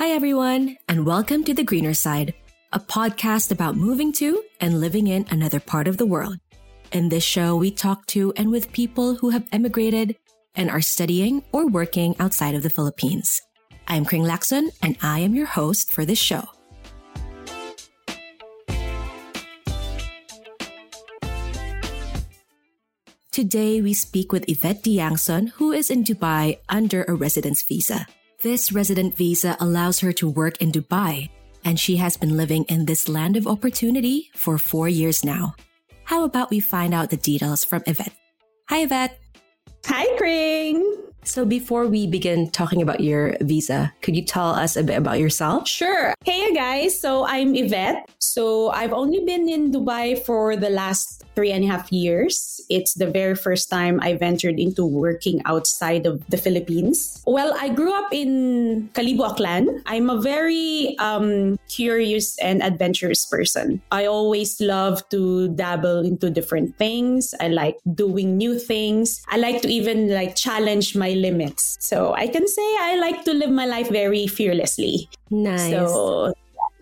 Hi, everyone, and welcome to The Greener Side, a podcast about moving to and living in another part of the world. In this show, we talk to and with people who have emigrated and are studying or working outside of the Philippines. I'm Kring Lacson, and I am your host for this show. Today, we speak with Yvette Diangson, who is in Dubai under a residence visa. This resident visa allows her to work in Dubai, and she has been living in this land of opportunity for four years now. How about we find out the details from Yvette? Hi, Yvette. Hi, Kring. So, before we begin talking about your visa, could you tell us a bit about yourself? Sure. Hey, guys. So, I'm Yvette. So, I've only been in Dubai for the last three and a half years. It's the very first time I ventured into working outside of the Philippines. Well, I grew up in Kalibo, Aklan. I'm a very um, curious and adventurous person. I always love to dabble into different things. I like doing new things. I like to even like challenge my limits. So I can say I like to live my life very fearlessly. Nice. So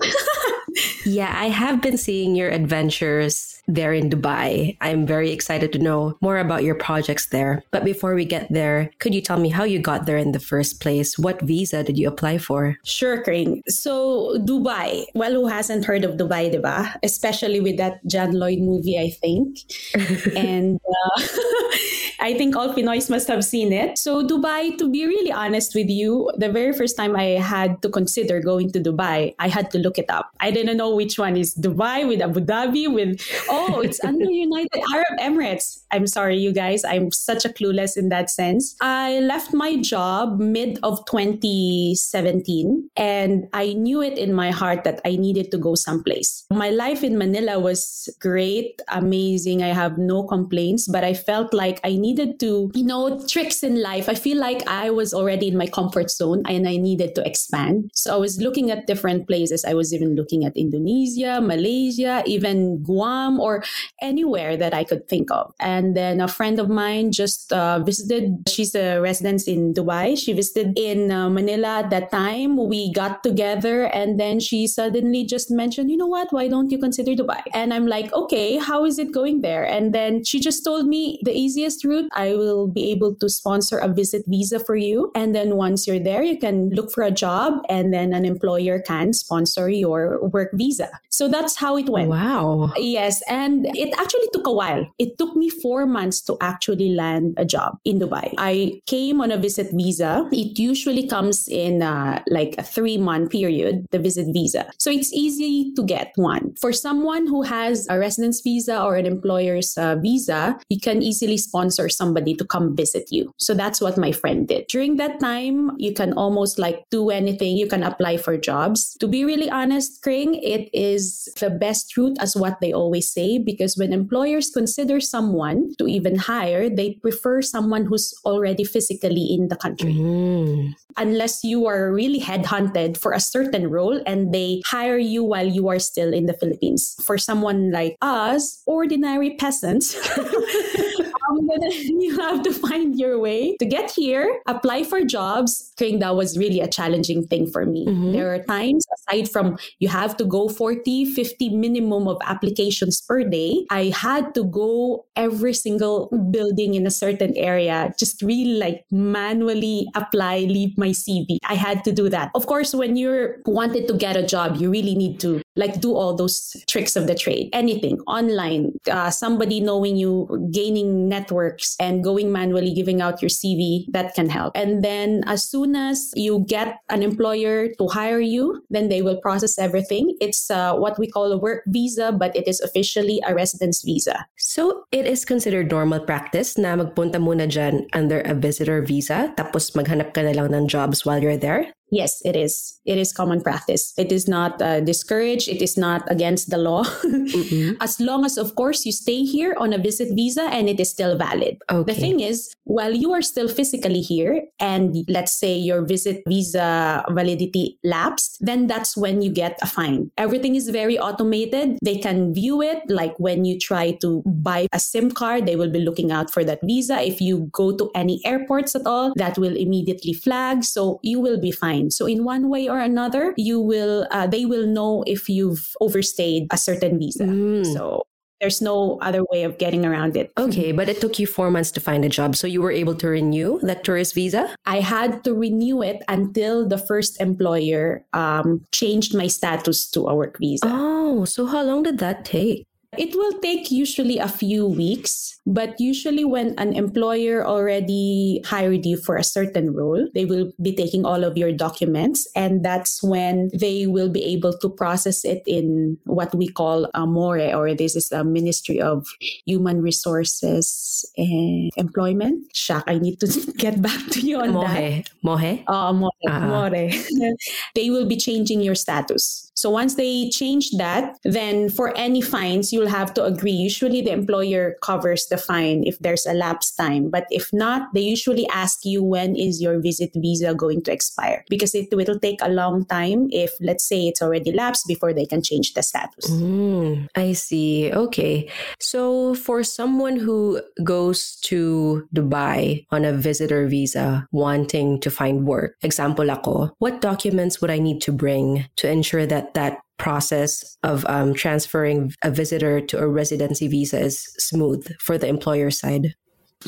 yeah, I have been seeing your adventures there in Dubai. I'm very excited to know more about your projects there. But before we get there, could you tell me how you got there in the first place? What visa did you apply for? Sure, Kring. So, Dubai. Well, who hasn't heard of Dubai, diba? Especially with that John Lloyd movie, I think. and uh, I think all Pinoys must have seen it. So, Dubai, to be really honest with you, the very first time I had to consider going to Dubai, I had to look it up. I didn't know which one is Dubai with Abu Dhabi with oh, it's under United Arab Emirates. I'm sorry, you guys. I'm such a clueless in that sense. I left my job mid of 2017 and I knew it in my heart that I needed to go someplace. My life in Manila was great, amazing. I have no complaints, but I felt like I needed to, you know, tricks in life. I feel like I was already in my comfort zone and I needed to expand. So I was looking at different places. I was even looking at Indonesia, Malaysia, even Guam or anywhere that I could think of. And then a friend of mine just uh, visited, she's a resident in Dubai. She visited in uh, Manila at that time. We got together and then she suddenly just mentioned, you know what, why don't you consider Dubai? And I'm like, okay, how is it going there? And then she just told me the easiest route, I will be able to sponsor a visit visa for you. And then once you're there, you can look for a job and then an employer can sponsor your work visa. So that's how it went. Wow. Yes. And it actually took a while. It took me four months to actually land a job in Dubai. I came on a visit visa. It usually comes in uh, like a three month period, the visit visa. So it's easy to get one. For someone who has a residence visa or an employer's uh, visa, you can easily sponsor somebody to come visit you. So that's what my friend did. During that time, you can almost like do anything. You can apply for jobs. To be really honest, Kring, it is the best route as what they always say because when employers consider someone to even hire, they prefer someone who's already physically in the country. Mm. Unless you are really headhunted for a certain role and they hire you while you are still in the Philippines. For someone like us, ordinary peasants, um, you have to find your way to get here, apply for jobs. I think that was really a challenging thing for me. Mhm. There are times, aside from you have to go 40, 50 minimum of applications per day, I had to go every single building in a certain area, just really like manually apply, leave my CV. I had to do that. Of course, when you're wanted to get a job, you really need to like do all those tricks of the trade, anything online, uh, somebody knowing you, gaining networks and going manually, giving out your CV, that can help. And then as soon as you get an employer to hire you, then they will process everything. It's uh, what we call a work visa, but it is officially a residence visa. So it is considered normal practice na magpunta muna dyan under a visitor visa tapos maghanap ka na lang ng jobs while you're there? Yes, it is. It is common practice. It is not uh, discouraged. It is not against the law. mm-hmm. As long as, of course, you stay here on a visit visa and it is still valid. Okay. The thing is, while you are still physically here and let's say your visit visa validity lapsed, then that's when you get a fine. Everything is very automated. They can view it. Like when you try to buy a SIM card, they will be looking out for that visa. If you go to any airports at all, that will immediately flag. So you will be fine fine. So in one way or another, you will uh, they will know if you've overstayed a certain visa. Mm. So there's no other way of getting around it. Okay, but it took you four months to find a job. So you were able to renew that tourist visa? I had to renew it until the first employer um, changed my status to a work visa. Oh, so how long did that take? It will take usually a few weeks, but usually when an employer already hired you for a certain role, they will be taking all of your documents and that's when they will be able to process it in what we call a MORE or this is a Ministry of Human Resources and Employment. Shak, I need to get back to you on Mohe. that. Mohe? Uh, Mohe. Uh-huh. More. they will be changing your status. So once they change that, then for any fines, you'll have to agree. Usually the employer covers the fine if there's a lapse time. But if not, they usually ask you when is your visit visa going to expire because it will take a long time if, let's say, it's already lapsed before they can change the status. Mm, I see. Okay. So for someone who goes to Dubai on a visitor visa wanting to find work, example ako, what documents would I need to bring to ensure that that process of um, transferring a visitor to a residency visa is smooth for the employer side?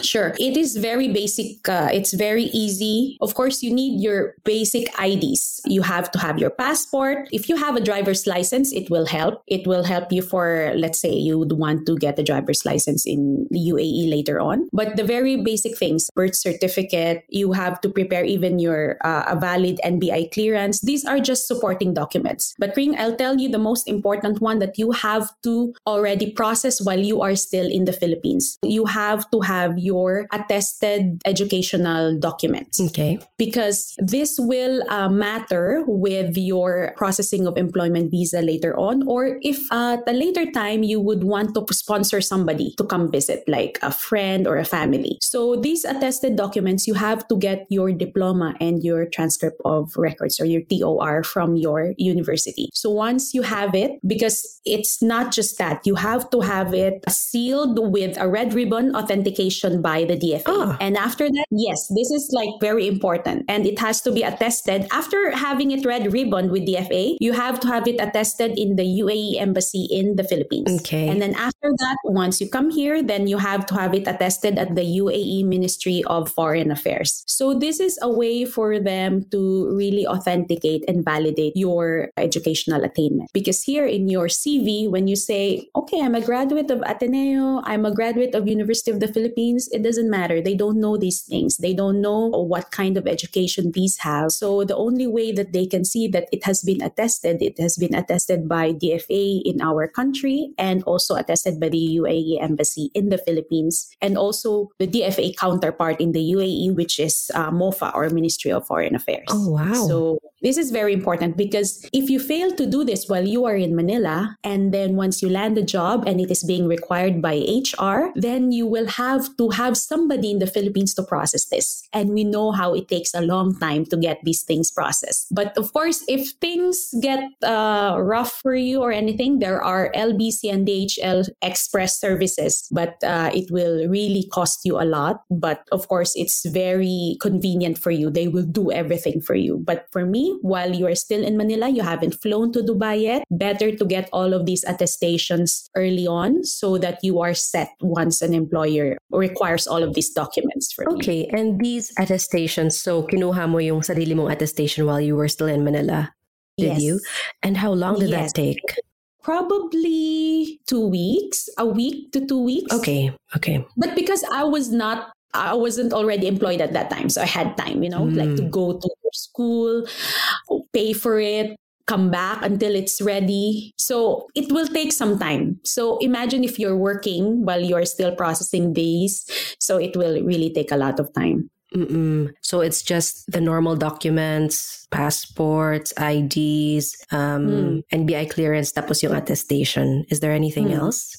Sure. It is very basic. Uh, it's very easy. Of course, you need your basic IDs. You have to have your passport. If you have a driver's license, it will help. It will help you for, let's say, you would want to get a driver's license in the UAE later on. But the very basic things, birth certificate, you have to prepare even your uh, a valid NBI clearance. These are just supporting documents. But Kring, I'll tell you the most important one that you have to already process while you are still in the Philippines. You have to have your attested educational documents. Okay. Because this will uh, matter with your processing of employment visa later on, or if uh, at a later time you would want to sponsor somebody to come visit, like a friend or a family. So these attested documents, you have to get your diploma and your transcript of records or your TOR from your university. So once you have it, because it's not just that, you have to have it sealed with a red ribbon authentication by the DFA. Oh. Ah. And after that, yes, this is like very important. And it has to be attested. After having it red ribbon with DFA, you have to have it attested in the UAE embassy in the Philippines. Okay. And then after that, once you come here, then you have to have it attested at the UAE Ministry of Foreign Affairs. So this is a way for them to really authenticate and validate your educational attainment. Because here in your CV, when you say, okay, I'm a graduate of Ateneo, I'm a graduate of University of the Philippines, it doesn't matter. They don't know these things. They don't know what kind of education these have. So the only way that they can see that it has been attested, it has been attested by DFA in our country and also attested by the UAE embassy in the Philippines and also the DFA counterpart in the UAE, which is uh, MOFA or Ministry of Foreign Affairs. Oh, wow. So this is very important because if you fail to do this while you are in Manila, and then once you land a job and it is being required by HR, then you will have to have somebody in the Philippines to process this. And we know how it takes a long time to get these things processed. But of course, if things get uh, rough for you or anything, there are LBC and DHL express services, but uh, it will really cost you a lot. But of course, it's very convenient for you. They will do everything for you. But for me, while you are still in Manila, you haven't flown to Dubai yet, better to get all of these attestations early on so that you are set once an employer requires all of these documents for Okay, and these attestations, so kinuha mo yung sarili mong attestation while you were still in Manila? with Yes. you. And how long did Yes. that take? Probably two weeks, a week to two weeks. Okay, okay. But because I was not, I wasn't already employed at that time. So I had time, you know, like to Mm. go to school, pay for it, come back until it's ready. So it will take some time. So imagine if you're working while you're still processing these. So it will really take a lot of time. Mm-mm. So it's just the normal documents, passports, IDs, um, Mm. NBI clearance, tapos yung attestation. Is there anything Mm. else?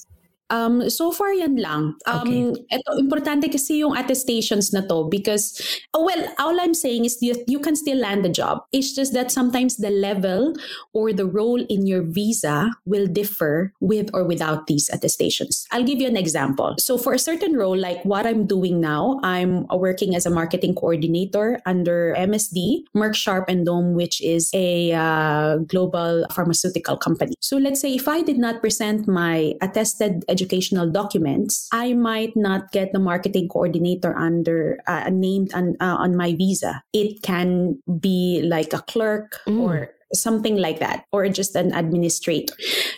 Um, so far yan lang. Um, Okay. Ito, importante kasi yung attestations na to because, oh, well, all I'm saying is you, you can still land the job. It's just that sometimes the level or the role in your visa will differ with or without these attestations. I'll give you an example. So for a certain role, like what I'm doing now, I'm working as a marketing coordinator under MSD, Merck Sharp and Dohme, which is a uh, global pharmaceutical company. So let's say if I did not present my attested educational documents, I might not get the marketing coordinator under uh, named on, uh, on my visa. It can be like a clerk Mm. or something like that, or just an administrator.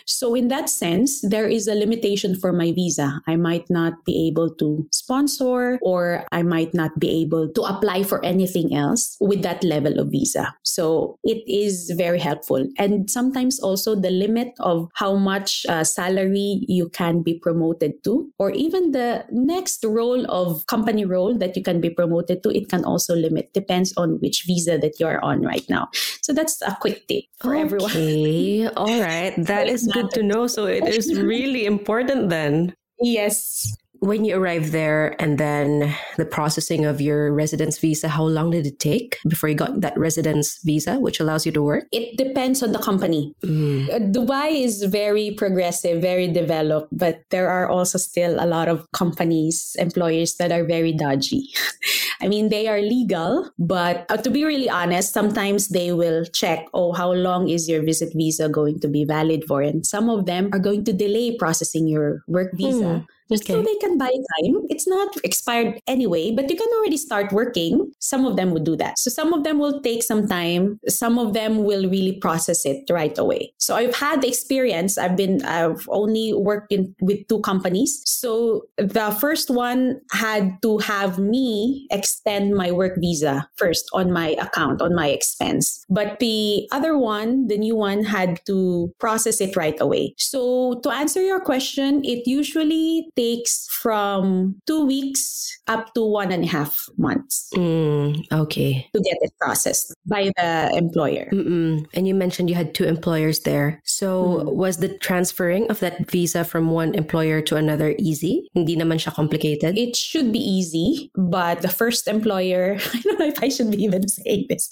So, in that sense, there is a limitation for my visa. I might not be able to sponsor, or I might not be able to apply for anything else with that level of visa. So, it is very helpful. And sometimes also the limit of how much uh, salary you can be promoted to, or even the next role of company role that you can be promoted to, it can also limit, depends on which visa that you're on right now. So, that's a quick tip for everyone. Okay, all right. That is good to know. So it is really important then. Yes. When you arrived there and then the processing of your residence visa, how long did it take before you got that residence visa, which allows you to work? It depends on the company. Mm. Uh, Dubai is very progressive, very developed, but there are also still a lot of companies, employers that are very dodgy. I mean, they are legal, but uh, to be really honest, sometimes they will check, oh, how long is your visit visa going to be valid for? And some of them are going to delay processing your work visa. Just so they can buy time. It's not expired anyway, but you can already start working. Some of them would do that. So some of them will take some time. Some of them will really process it right away. So I've had the experience. I've been, I've only worked in with two companies. So the first one had to have me extend my work visa first on my account, on my expense. But the other one, the new one, had to process it right away. So to answer your question, it usually takes from two weeks up to one and a half months Mm, okay. to get it processed by the employer. Mm-mm. And you mentioned you had two employers there. So Mm. was the transferring of that visa from one employer to another easy? Hindi naman siya complicated? It should be easy, but the first employer, I don't know if I should be even saying this.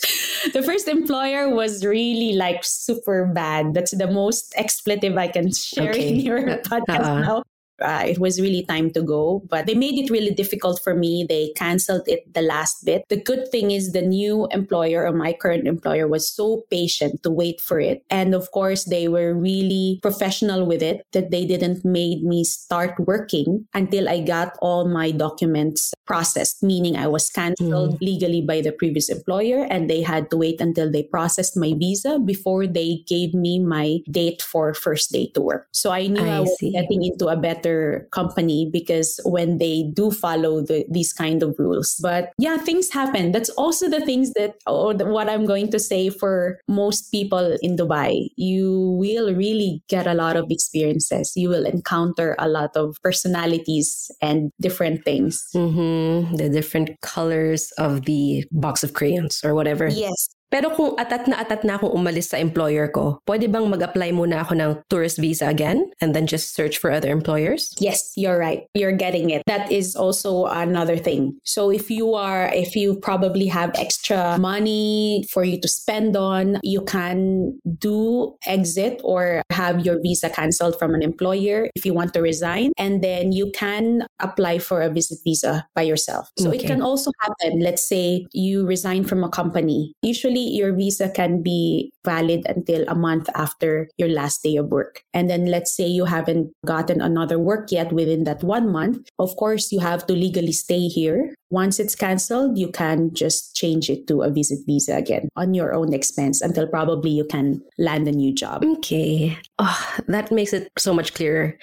The first employer was really like super bad. That's the most expletive I can share Okay. in your Uh, podcast uh-uh. now. Uh, it was really time to go, but they made it really difficult for me. They canceled it the last bit. The good thing is the new employer or my current employer was so patient to wait for it. And of course, they were really professional with it that they didn't made me start working until I got all my documents processed, meaning I was canceled legally by the previous employer and they had to wait until they processed my visa before they gave me my date for first day to work. So I knew I I, was see. getting into a better company because when they do follow the, these kind of rules. But yeah, things happen. That's also the things that, or the, what I'm going to say for most people in Dubai. You will really get a lot of experiences. You will encounter a lot of personalities and different things. Mm-hmm. The different colors of the box of crayons or whatever. Yes. Pero kung atat na atat na akong umalis sa employer ko, pwede bang mag-apply muna ako ng tourist visa again and then just search for other employers? Yes, you're right. You're getting it. That is also another thing. So if you are, if you probably have extra money for you to spend on, you can do exit or have your visa canceled from an employer if you want to resign. And then you can apply for a visit visa by yourself. So it can also happen. Let's say you resign from a company. Usually your visa can be valid until a month after your last day of work. And then let's say you haven't gotten another work yet within that one month. Of course, you have to legally stay here. Once it's canceled, you can just change it to a visit visa again on your own expense until probably you can land a new job. Okay. Oh, that makes it so much clearer.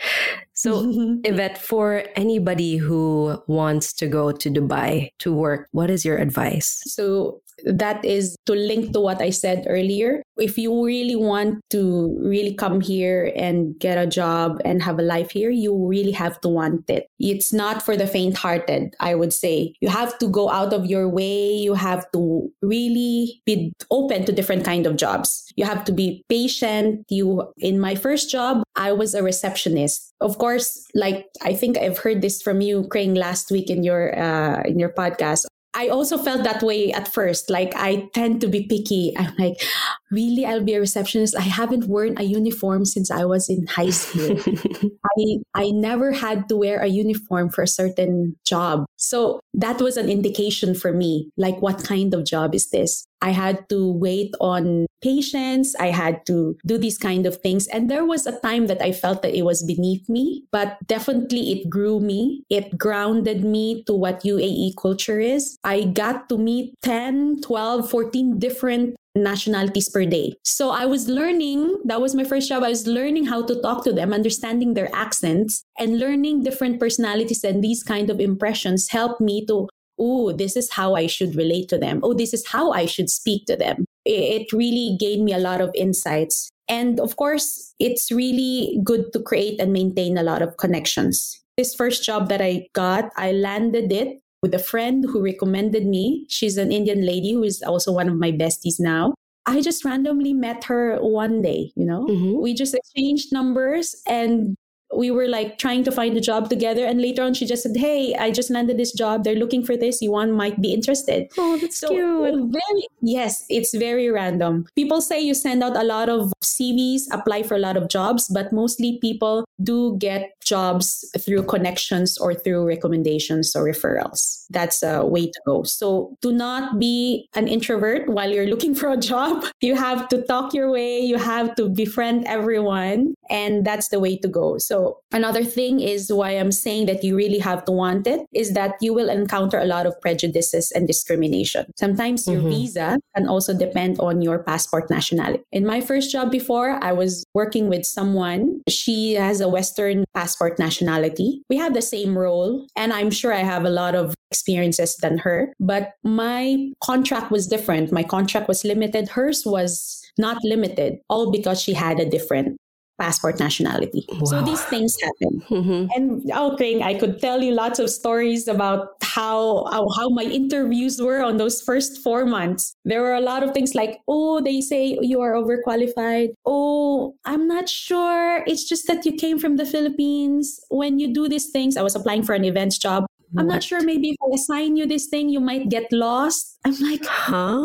So, Yvette, for anybody who wants to go to Dubai to work, what is your advice? So, that is to link to what I said earlier. If you really want to really come here and get a job and have a life here, you really have to want it. It's not for the faint hearted, I would say. You have to go out of your way. You have to really be open to different kind of jobs. You have to be patient. You, in my first job, I was a receptionist. Of course, like I think I've heard this from you, Kring, last week in your, uh, in your podcast. I also felt that way at first. Like I tend to be picky. I'm like, really, I'll be a receptionist. I haven't worn a uniform since I was in high school. I I never had to wear a uniform for a certain job. So that was an indication for me. Like, what kind of job is this? I had to wait on patients. I had to do these kind of things. And there was a time that I felt that it was beneath me, but definitely it grew me. It grounded me to what UAE culture is. I got to meet 10, 12, 14 different nationalities per day. So I was learning, that was my first job. I was learning how to talk to them, understanding their accents and learning different personalities and these kind of impressions helped me to oh, this is how I should relate to them. Oh, this is how I should speak to them. It really gave me a lot of insights. And of course, it's really good to create and maintain a lot of connections. This first job that I got, I landed it with a friend who recommended me. She's an Indian lady who is also one of my besties now. I just randomly met her one day, you know. Mm-hmm. We just exchanged numbers and we were like trying to find a job together and later on she just said hey i just landed this job. They're looking for this. You want might be interested. Oh that's so cute. Oh, very yes it's very random. People say you send out a lot of cvs apply for a lot of jobs but mostly people do get jobs through connections or through recommendations or referrals. That's a way to go. So do not be an introvert while you're looking for a job. You have to talk your way. You have to befriend everyone and that's the way to go so another thing is why I'm saying that you really have to want it is that you will encounter a lot of prejudices and discrimination. Sometimes your mm-hmm. visa can also depend on your passport nationality. In my first job before, I was working with someone. She has a Western passport nationality. We have the same role, and I'm sure I have a lot of experiences than her, but my contract was different. My contract was limited. Hers was not limited, all because she had a different passport nationality. Wow. So these things happen. Mm-hmm. And okay, I could tell you lots of stories about how, how, how my interviews were on those first four months. There were a lot of things like, oh, they say you are overqualified. Oh, I'm not sure. It's just that you came from the Philippines. When you do these things, I was applying for an events job. I'm not sure. Maybe if I assign you this thing, you might get lost. I'm like, huh?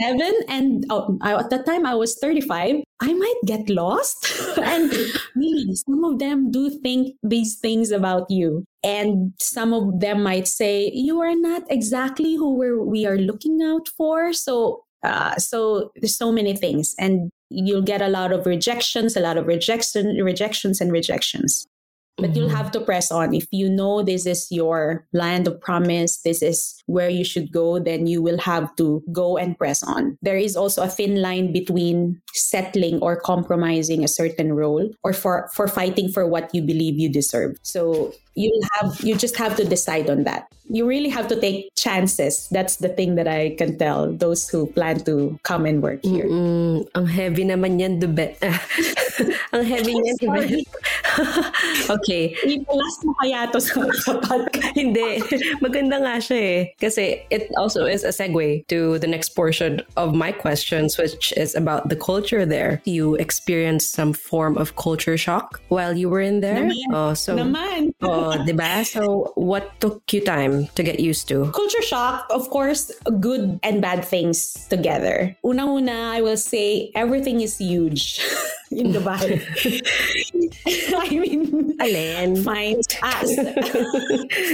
37 and oh, I, at that time I was 35. I might get lost. and really, some of them do think these things about you. And some of them might say, you are not exactly who we're, we are looking out for. So, uh, so there's so many things. And you'll get a lot of rejections, a lot of rejection, rejections and rejections but mm-hmm. you'll have to press on. If you know this is your land of promise this is where you should go then you will have to go and press on. There is also a thin line between settling or compromising a certain role or for for fighting for what you believe you deserve. So you have you just have to decide on that. You really have to take chances. That's the thing that i can tell those who plan to come and work here. Mm-mm. ang heavy naman yan dube ang heavy niyan okay kaya to sa hindi maganda nga siya eh kasi it also is a segue to the next portion of my questions which is about the culture there you experienced some form of culture shock while you were in there naman. oh so naman oh Oh, diba? So, what took you time to get used to? Culture shock, of course, good and bad things together. Unang-una, I will say everything is huge. in Dubai. I mean, Alin? fines as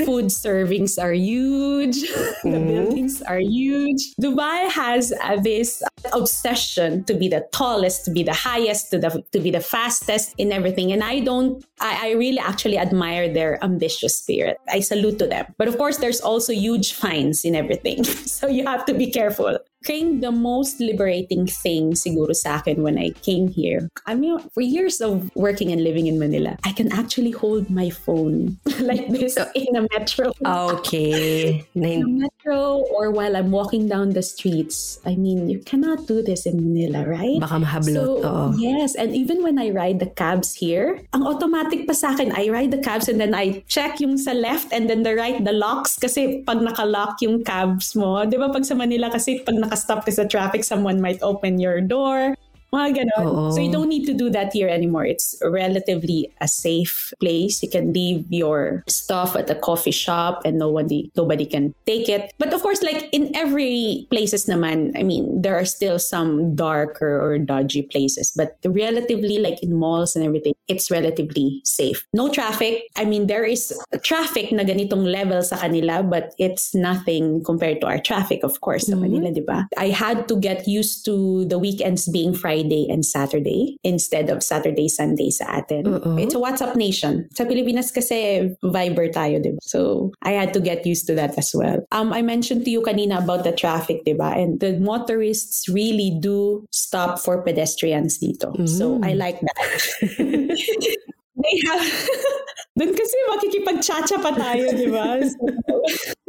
food servings are huge. The Mhm. buildings are huge. Dubai has uh, this obsession to be the tallest, to be the highest, to the to be the fastest in everything. And I don't. I, I really actually admire their ambitious spirit. I salute to them. But of course, there's also huge fines in everything. so you have to be careful. Think the most liberating thing siguro sa akin when I came here. I mean, for years of working and living in Manila, I can actually hold my phone like this in a metro. Okay. In Nain- metro or while I'm walking down the streets. I mean, you cannot do this in Manila, right? Baka mahablot. So, yes, and even when I ride the cabs here, ang automatic pa sa akin, I ride the cabs and then I check yung sa left and then the right, the locks. Kasi pag nakalock yung cabs mo, di ba pag sa Manila kasi pag nakastop ka sa traffic, someone might open your door. Mga ganon. Oo. So you don't need to do that here anymore. It's relatively a safe place. You can leave your stuff at a coffee shop and nobody nobody can take it. But of course, like in every places naman, I mean, there are still some darker or dodgy places. But relatively, like in malls and everything, it's relatively safe. No traffic. I mean, there is traffic na ganitong level sa kanila, but it's nothing compared to our traffic, of course, sa mm-hmm. Manila, di ba? I had to get used to the weekends being Friday and Saturday instead of Saturday, Sunday sa atin. Oo. It's a WhatsApp nation. Sa Pilipinas kasi Viber tayo, di ba? So, I had to get used to that as well. Um, I mentioned to you kanina about the traffic, di ba? And the motorists really do stop for pedestrians dito. So, I like that. They have... Doon kasi makikipag-chacha pa tayo, di ba? So,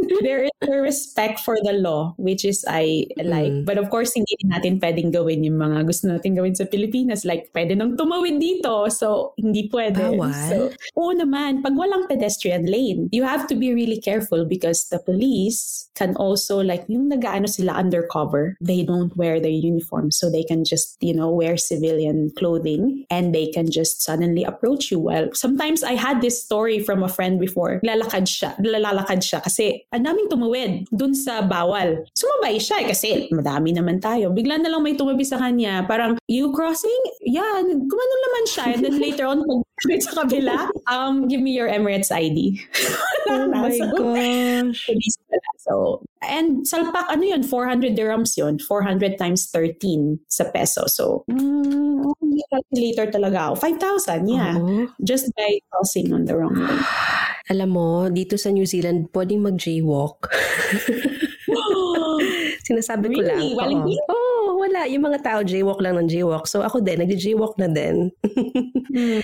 there is a respect for the law, which is I like. Mm. But of course, hindi natin pwedeng gawin yung mga gusto natin gawin sa Pilipinas. Like, pwede nang tumawid dito. So, hindi pwede. Bawal? So, oo naman. Pag walang pedestrian lane, you have to be really careful because the police can also, like, yung nag-ano sila undercover, they don't wear their uniform. So, they can just, you know, wear civilian clothing and they can just suddenly approach you. Well, sometimes I had this story from a friend before. Lalakad siya. Lalakad siya kasi ang daming tumawid dun sa bawal. Sumabay siya eh, kasi madami naman tayo. Bigla na lang may tumabi sa kanya. Parang, you crossing? Yeah. Gumano naman siya. And then later on, pag sa kabila, um, give me your Emirates ID. Oh my So, gosh. So, and salpak, ano yun? 400 dirhams yun. 400 times 13 sa peso. So, mm, may calculator talaga ako. 5,000, yeah. Oo. Just by crossing on the wrong way. Alam mo, dito sa New Zealand, pwedeng mag-jaywalk. Sinasabi ko lang. Really? Walang Oo. Oo, wala. Yung mga tao, jaywalk lang ng jaywalk. So ako din, nag-jaywalk na din.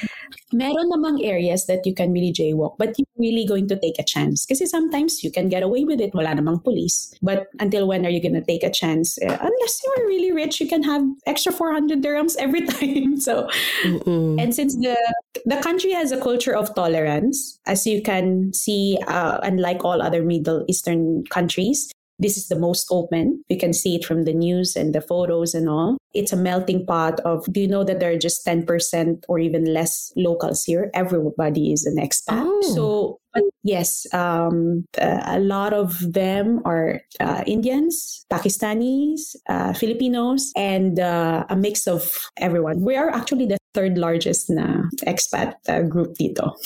Meron namang areas that you can really jaywalk, but you're really going to take a chance. Kasi sometimes you can get away with it. Wala namang police. But until when are you to take a chance? Eh, unless you're really rich, you can have extra 400 dirhams every time. So, Mm-mm. and since the the country has a culture of tolerance, as you can see, uh, unlike all other Middle Eastern countries, this is the most open. You can see it from the news and the photos and all. It's a melting pot of. Do you know that there are just ten percent or even less locals here? Everybody is an expat. Oh. So, but yes, um, uh, a lot of them are uh, Indians, Pakistanis, uh, Filipinos, and uh, a mix of everyone. We are actually the third largest na expat uh, group dito.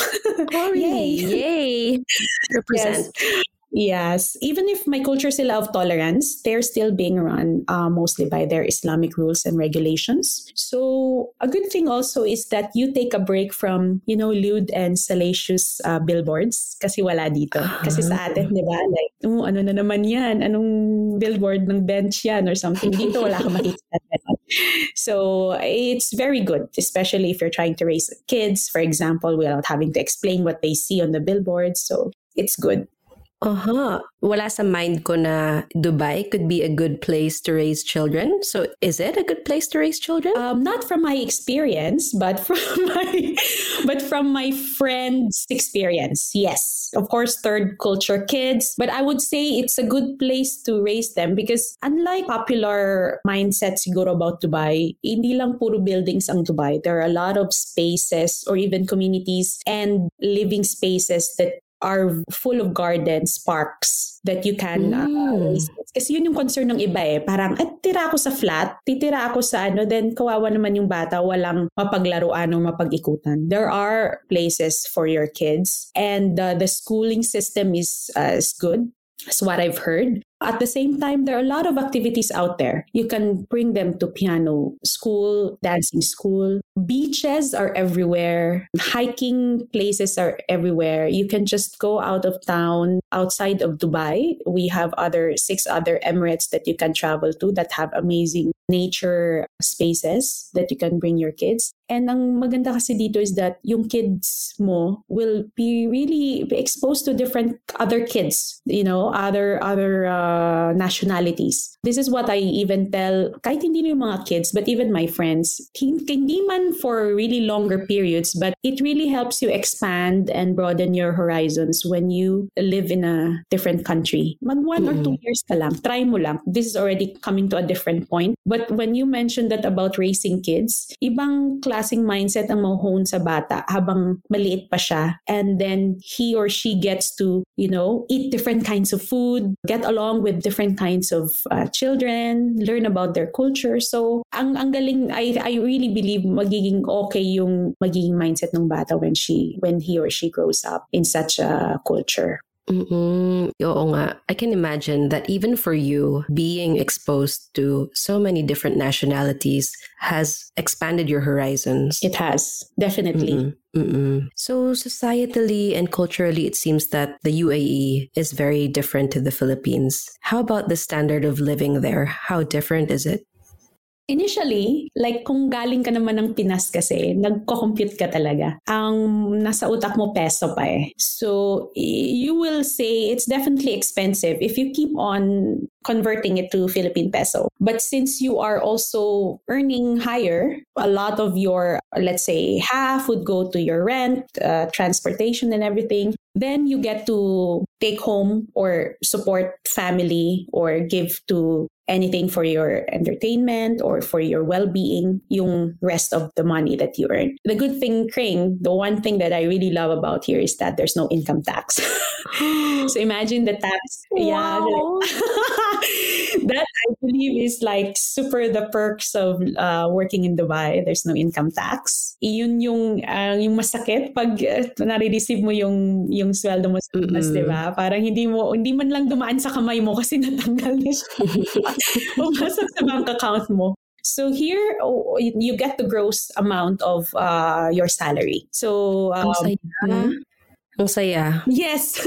Oh, Yay. Yay! Represent. Yes. Yes, even if my culture sila of tolerance, they're still being run uh, mostly by their Islamic rules and regulations. So a good thing also is that you take a break from, you know, lewd and salacious uh, billboards kasi wala dito. Kasi sa atin, di ba? Like, oh, ano na naman yan? Anong billboard ng bench yan or something? Dito wala ka makikita. So it's very good, especially if you're trying to raise kids, for example, without having to explain what they see on the billboards. So it's good. Aha. Wala sa mind ko na Dubai could be a good place to raise children. So is it a good place to raise children? Um, not from my experience, but from my but from my friends' experience. Yes, of course, third culture kids. But I would say it's a good place to raise them because unlike popular mindset siguro about Dubai, hindi lang puro buildings ang Dubai. There are a lot of spaces or even communities and living spaces that are full of gardens, parks that you can uh, Mm. raise kids. Kasi yun yung concern ng iba eh. Parang, at tira ako sa flat, titira ako sa ano, then kawawa naman yung bata, walang mapaglaruan o mapag-ikutan. There are places for your kids and uh, the schooling system is, uh, is good. That's what I've heard. At the same time, there are a lot of activities out there. You can bring them to piano school, dancing school. Beaches are everywhere. Hiking places are everywhere. You can just go out of town outside of Dubai. We have other six other Emirates that you can travel to that have amazing nature spaces that you can bring your kids. And ang maganda kasi dito is that yung kids mo will be really exposed to different other kids, you know, other other uh, nationalities. This is what I even tell kahit hindi na yung mga kids, but even my friends. Hin- Hindi man for really longer periods, but it really helps you expand and broaden your horizons when you live in a different country. Mag one or two years ka lang, try mo lang. This is already coming to a different point. But when you mentioned that about raising kids, ibang klaseng mindset ang mahone sa bata habang maliit pa siya. And then he or she gets to, you know, eat different kinds of food, get along with different kinds of uh, children, learn about their culture. So, ang ang galing I I really believe magiging okay yung magiging mindset ng bata when she when he or she grows up in such a culture. Mm-mm. Oo nga. I can imagine that even for you, being exposed to so many different nationalities has expanded your horizons. It has definitely. Mm-mm. Mm-mm. So, societally and culturally, it seems that the UAE is very different to the Philippines. How about the standard of living there? How different is it? Initially, like kung galing ka naman ng Pinas kasi, nagko-compute ka talaga. Ang nasa utak mo peso pa eh. So, you will say it's definitely expensive if you keep on converting it to Philippine peso. But since you are also earning higher, a lot of your, let's say, half would go to your rent, uh, transportation and everything. Then you get to take home or support family or give to anything for your entertainment or for your well-being yung rest of the money that you earn. The good thing, Kring, the one thing that I really love about here is that there's no income tax. so imagine the tax. Yeah. Wow. that I believe is like super the perks of uh, working in Dubai. There's no income tax. Iyon yung uh, yung masakit pag uh, nare-receive mo yung yung sweldo mo sa Pinas, Mm-mm. di ba? Parang hindi mo hindi man lang dumaan sa kamay mo kasi natanggal na siya. Pumasok sa bank account mo. So here oh, you get the gross amount of uh, your salary. So Ang um, saya. Ang saya. Yes,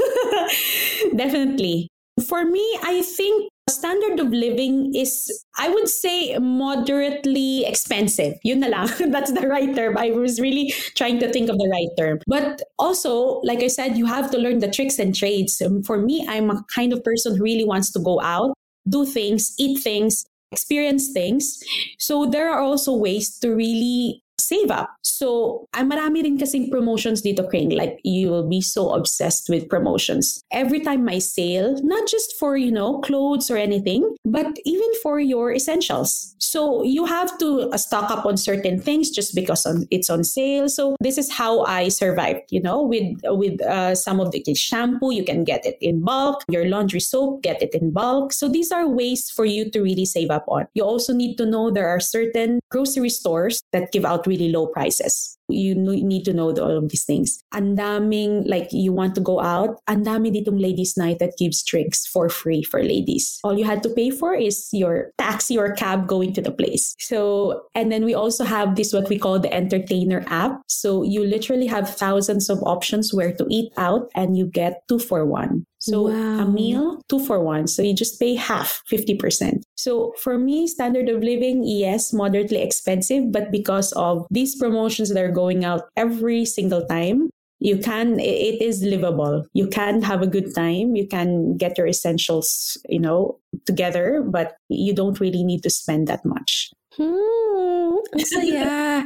definitely. For me, I think standard of living is, I would say, moderately expensive. Yun na lang. That's the right term. I was really trying to think of the right term. But also, like I said, you have to learn the tricks and trades. Um, For me, I'm a kind of person who really wants to go out, do things, eat things, experience things. So there are also ways to really save up. So, ay marami rin kasing promotions dito, Kring. Like, you will be so obsessed with promotions. Every time I sale, not just for, you know, clothes or anything, but even for your essentials. So, you have to uh, stock up on certain things just because on, it's on sale. So, this is how I survived, you know, with, with uh, some of the shampoo, you can get it in bulk. Your laundry soap, get it in bulk. So, these are ways for you to really save up on. You also need to know there are certain grocery stores that give out really low prices. You need to know all of these things. Ang daming, like, you want to go out, ang dami ditong ladies night that gives drinks for free for ladies. All you had to pay for is your taxi or cab going to the place. So, and then we also have this, what we call the entertainer app. So you literally have thousands of options where to eat out and you get two for one. So Wow. a meal, two for one. So you just pay half, 50%. So for me, standard of living, yes, moderately expensive, but because of these promotions that are going out every single time, you can it is livable you can have a good time you can get your essentials you know together but you don't really need to spend that much Hmm, ang saya.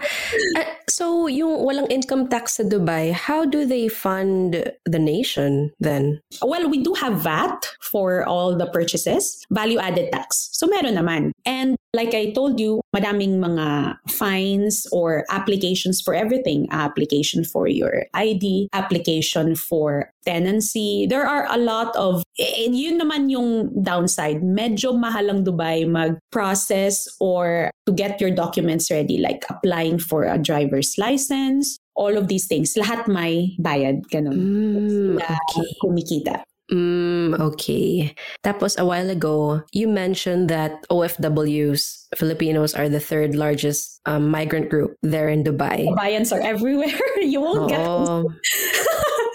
Ah, so, yung walang income tax sa Dubai, how do they fund the nation then? Well, we do have VAT for all the purchases, value added tax. So meron naman. And like I told you, madaming mga fines or applications for everything. Application for your ID, application for tenancy. There are a lot of, and yun naman yung downside. Medyo mahalang Dubai mag-process or to get your documents ready, like applying for a driver's license, all of these things. Lahat may bayad, ganun. Mm, okay. kumikita. Mm, okay. Tapos a while ago, you mentioned that OFWs, Filipinos, are the third largest um, migrant group there in Dubai. Bayans are everywhere. you won't get Oh,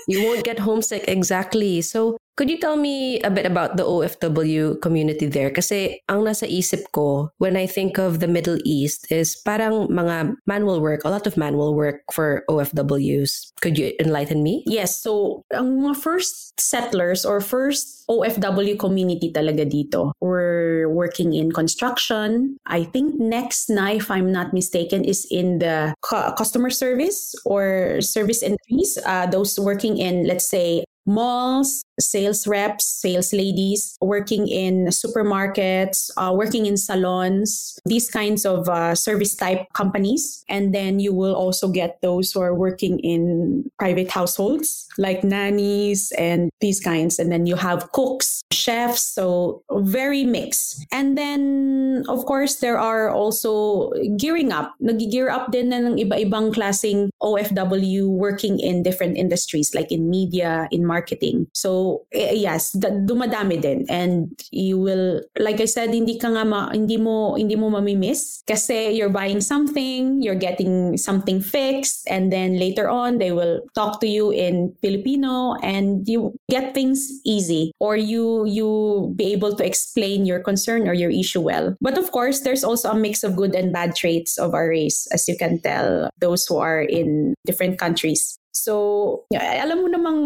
you won't get homesick exactly. So, could you tell me a bit about the OFW community there? Kasi ang nasa isip ko when I think of the Middle East is parang mga manual work, a lot of manual work for OFWs. Could you enlighten me? Yes, so ang mga first settlers or first OFW community talaga dito were working in construction. I think next if I'm not mistaken, is in the cu- customer service or service entries. Uh, those working in, let's say, malls, sales reps, sales ladies, working in supermarkets, uh, working in salons, these kinds of uh, service type companies. And then you will also get those who are working in private households like nannies and these kinds. And then you have cooks, chefs, so very mixed. And then, of course, there are also gearing up. Nag-gear up din na ng iba-ibang klaseng OFW working in different industries like in media, in marketing. So, eh, yes, da- dumadami din. And you will, like I said, hindi ka nga ma- hindi mo, hindi mo mamimiss kasi you're buying something, you're getting something fixed, and then later on, they will talk to you in Filipino and you get things easy or you, you be able to explain your concern or your issue well. But of course, there's also a mix of good and bad traits of our race, as you can tell, those who are in different countries. So, yeah, alam mo namang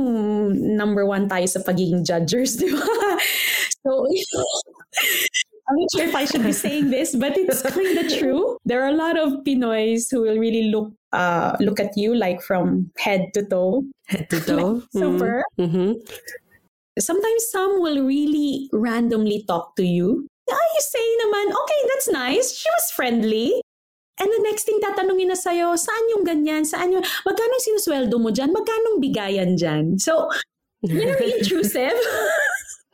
number one tayo sa pagiging judgers, di ba? So, I'm not sure if I should be saying this, but it's kind of true. There are a lot of Pinoys who will really look uh, look at you like from head to toe. Head to toe. Super. Mm-hmm. Sometimes some will really randomly talk to you. Ah, you say naman, okay, that's nice. She was friendly. And the next thing tatanungin na sa'yo, saan yung ganyan? Saan yung, magkano yung sinusweldo mo dyan? Magkano bigayan dyan? So, very intrusive.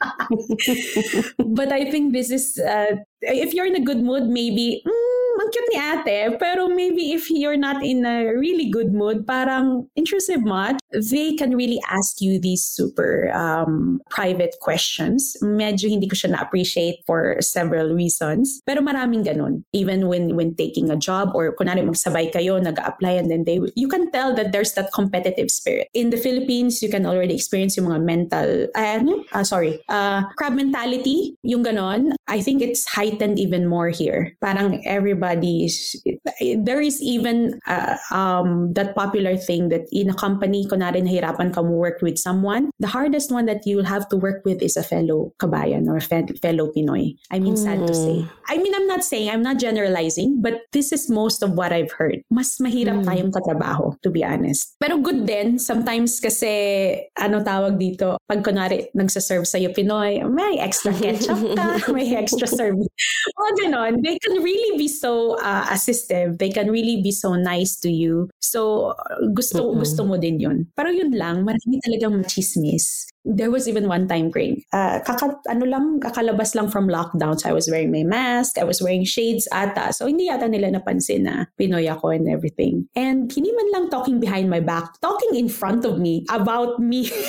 but I think this is, uh, if you're in a good mood, maybe, mm, ang cute ni ate. Pero maybe if you're not in a really good mood, parang intrusive much, they can really ask you these super um, private questions. Medyo hindi ko siya na-appreciate for several reasons. Pero maraming ganun. Even when when taking a job or kunwari magsabay kayo, nag-apply and then they, you can tell that there's that competitive spirit. In the Philippines, you can already experience yung mga mental, uh, ano? Ah, sorry, uh, crab mentality, yung ganon. I think it's heightened even more here. Parang everybody, there is even uh, um, that popular thing that in a company, kunwari nahirapan ka mo work with someone, the hardest one that you'll have to work with is a fellow kabayan or fe- fellow Pinoy. I mean, sad to say. I mean, I'm not saying, I'm not generalizing, but this is most of what I've heard. Mas mahirap tayong katrabaho, to be honest. Pero good din, sometimes kasi, ano tawag dito, pag kunwari nagsaserve sa'yo Pinoy, may extra ketchup ka, may extra service. Mga ganon. They can really be so uh, assistive. They can really be so nice to you. So, gusto, gusto mo din yun. Pero yun lang, marami talagang machismis. There was even one time, Craig, uh, kaka, ano lang, kakalabas lang from lockdown. So I was wearing my mask, I was wearing shades ata. So hindi yata nila napansin na Pinoy ako and everything. And hindi man lang talking behind my back, talking in front of me about me.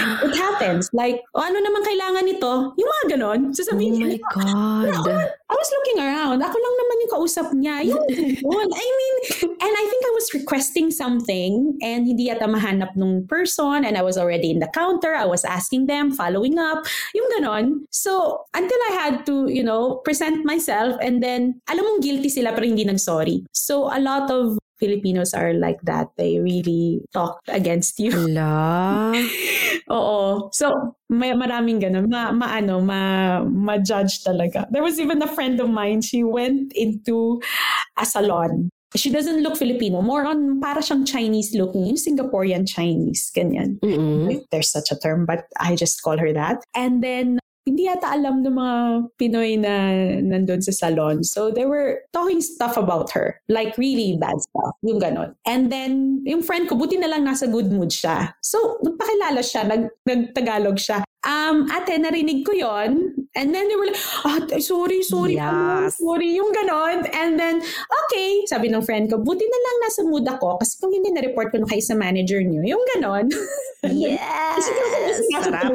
it happens. Like, o ano naman kailangan nito? Yung mga ganon. Oh Sasabihin my niya, God. I was looking around. Ako lang naman yung kausap niya. Yung yun. I mean, and I think I was requesting something and hindi yata mahanap nung person and I was already in the counter. I was asking them, following up, yung ganon. So, until I had to, you know, present myself and then, alam mong guilty sila pero hindi nag-sorry. So, a lot of Filipinos are like that. They really talk against you. Ala. Oo. So, may maraming ganun. Ma, maano, ma, ma-judge talaga. There was even a friend of mine, she went into a salon. She doesn't look Filipino. More on, para siyang Chinese looking. Yung Singaporean Chinese. Ganyan. Mm-mm. If there's such a term, but I just call her that. And then, hindi yata alam ng mga Pinoy na nandun sa salon. So they were talking stuff about her. Like really bad stuff. Yung ganon. And then, yung friend ko, buti na lang nasa good mood siya. So, nagpakilala siya, nag, nagtagalog siya. Um, ate, narinig ko yon And then they were like, ah, sorry, sorry, yes. sorry, yung ganon. And then, okay, sabi ng friend ko, buti na lang nasa mood ako kasi kung hindi na-report ko na kayo sa manager niyo, yung ganon. Yes! Sarap.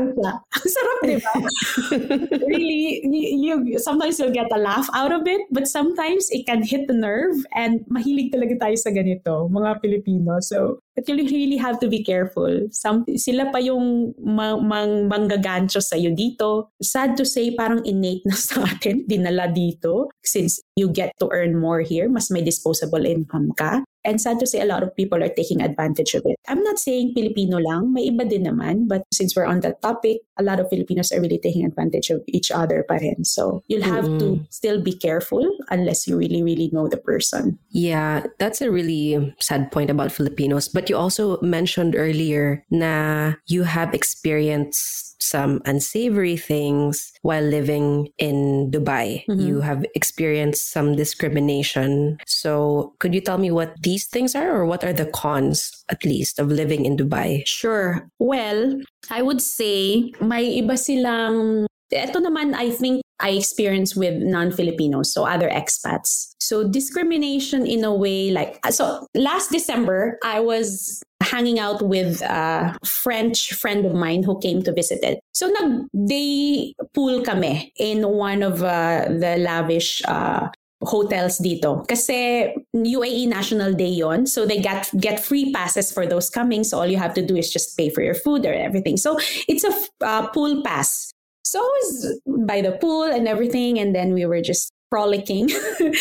Sarap, di ba? really, you, you, sometimes you'll get a laugh out of it, but sometimes it can hit the nerve and mahilig talaga tayo sa ganito, mga Pilipino. So, but you really have to be careful. Some, sila pa yung mang, mang, manggagancho sa'yo dito. Sad to say, parang innate na sa atin, dinala dito. Since you get to earn more here, mas may disposable income ka. And sad to say, a lot of people are taking advantage of it. I'm not saying Filipino lang, may iba din naman. But since we're on that topic, a lot of Filipinos are really taking advantage of each other pa rin. So you'll have mm-hmm. to still be careful unless you really, really know the person. Yeah, that's a really sad point about Filipinos. But you also mentioned earlier na you have experienced some unsavory things while living in Dubai. Mm-hmm. You have experienced some discrimination. So, could you tell me what these things are, or what are the cons, at least, of living in Dubai? Sure. Well, I would say may iba silang ito naman, I think I experience with non-Filipinos, so other expats. So discrimination in a way like, so last December, I was hanging out with a French friend of mine who came to visit it. So nag-day pool kami in one of uh, the lavish uh, hotels dito. Kasi UAE National Day yon, so they get get free passes for those coming. So all you have to do is just pay for your food or everything. So it's a uh, pool pass. So I was by the pool and everything, and then we were just frolicking.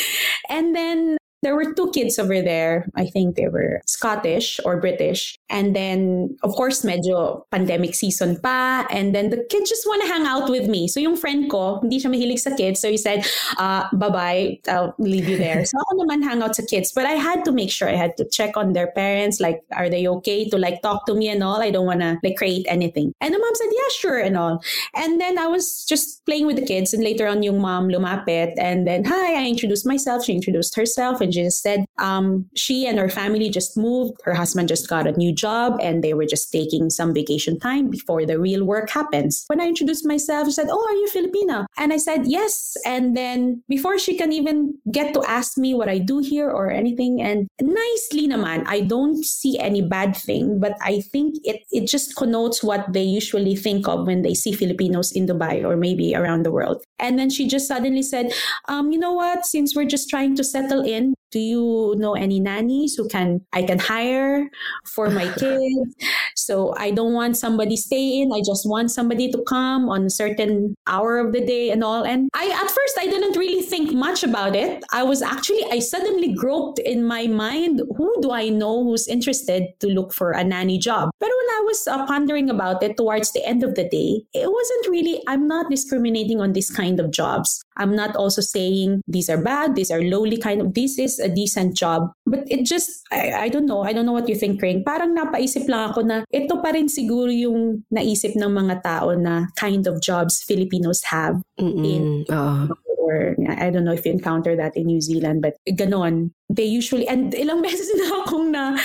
and then there were two kids over there. I think they were Scottish or British. And then, of course, medyo pandemic season pa. And then the kids just want to hang out with me. So yung friend ko, hindi siya mahilig sa kids. So he said, uh, bye-bye, I'll leave you there. so ako naman hang out sa kids. But I had to make sure I had to check on their parents. Like, are they okay to like talk to me and all? I don't want to like create anything. And the mom said, yeah, sure and all. And then I was just playing with the kids. And later on, yung mom lumapit. And then, hi, I introduced myself. She introduced herself. And she just said um, she and her family just moved. Her husband just got a new job and they were just taking some vacation time before the real work happens. When I introduced myself, she said, Oh, are you Filipina? And I said, Yes. And then before she can even get to ask me what I do here or anything, and nicely naman, I don't see any bad thing, but I think it, it just connotes what they usually think of when they see Filipinos in Dubai or maybe around the world. And then she just suddenly said, um, You know what? Since we're just trying to settle in, do you know any nannies who can I can hire for my kids? so I don't want somebody stay in. I just want somebody to come on a certain hour of the day and all. And I at first I didn't really think much about it. I was actually I suddenly groped in my mind who do I know who's interested to look for a nanny job. But when I was uh, pondering about it towards the end of the day, it wasn't really I'm not discriminating on this kind of jobs. I'm not also saying these are bad, these are lowly kind of this is a decent job. But it just, I, I don't know. I don't know what you think, Kring. Parang napaisip lang ako na ito pa rin siguro yung naisip ng mga tao na kind of jobs Filipinos have Mm-mm. in uh or I don't know if you encounter that in New Zealand, but ganon. They usually, and ilang beses na akong na,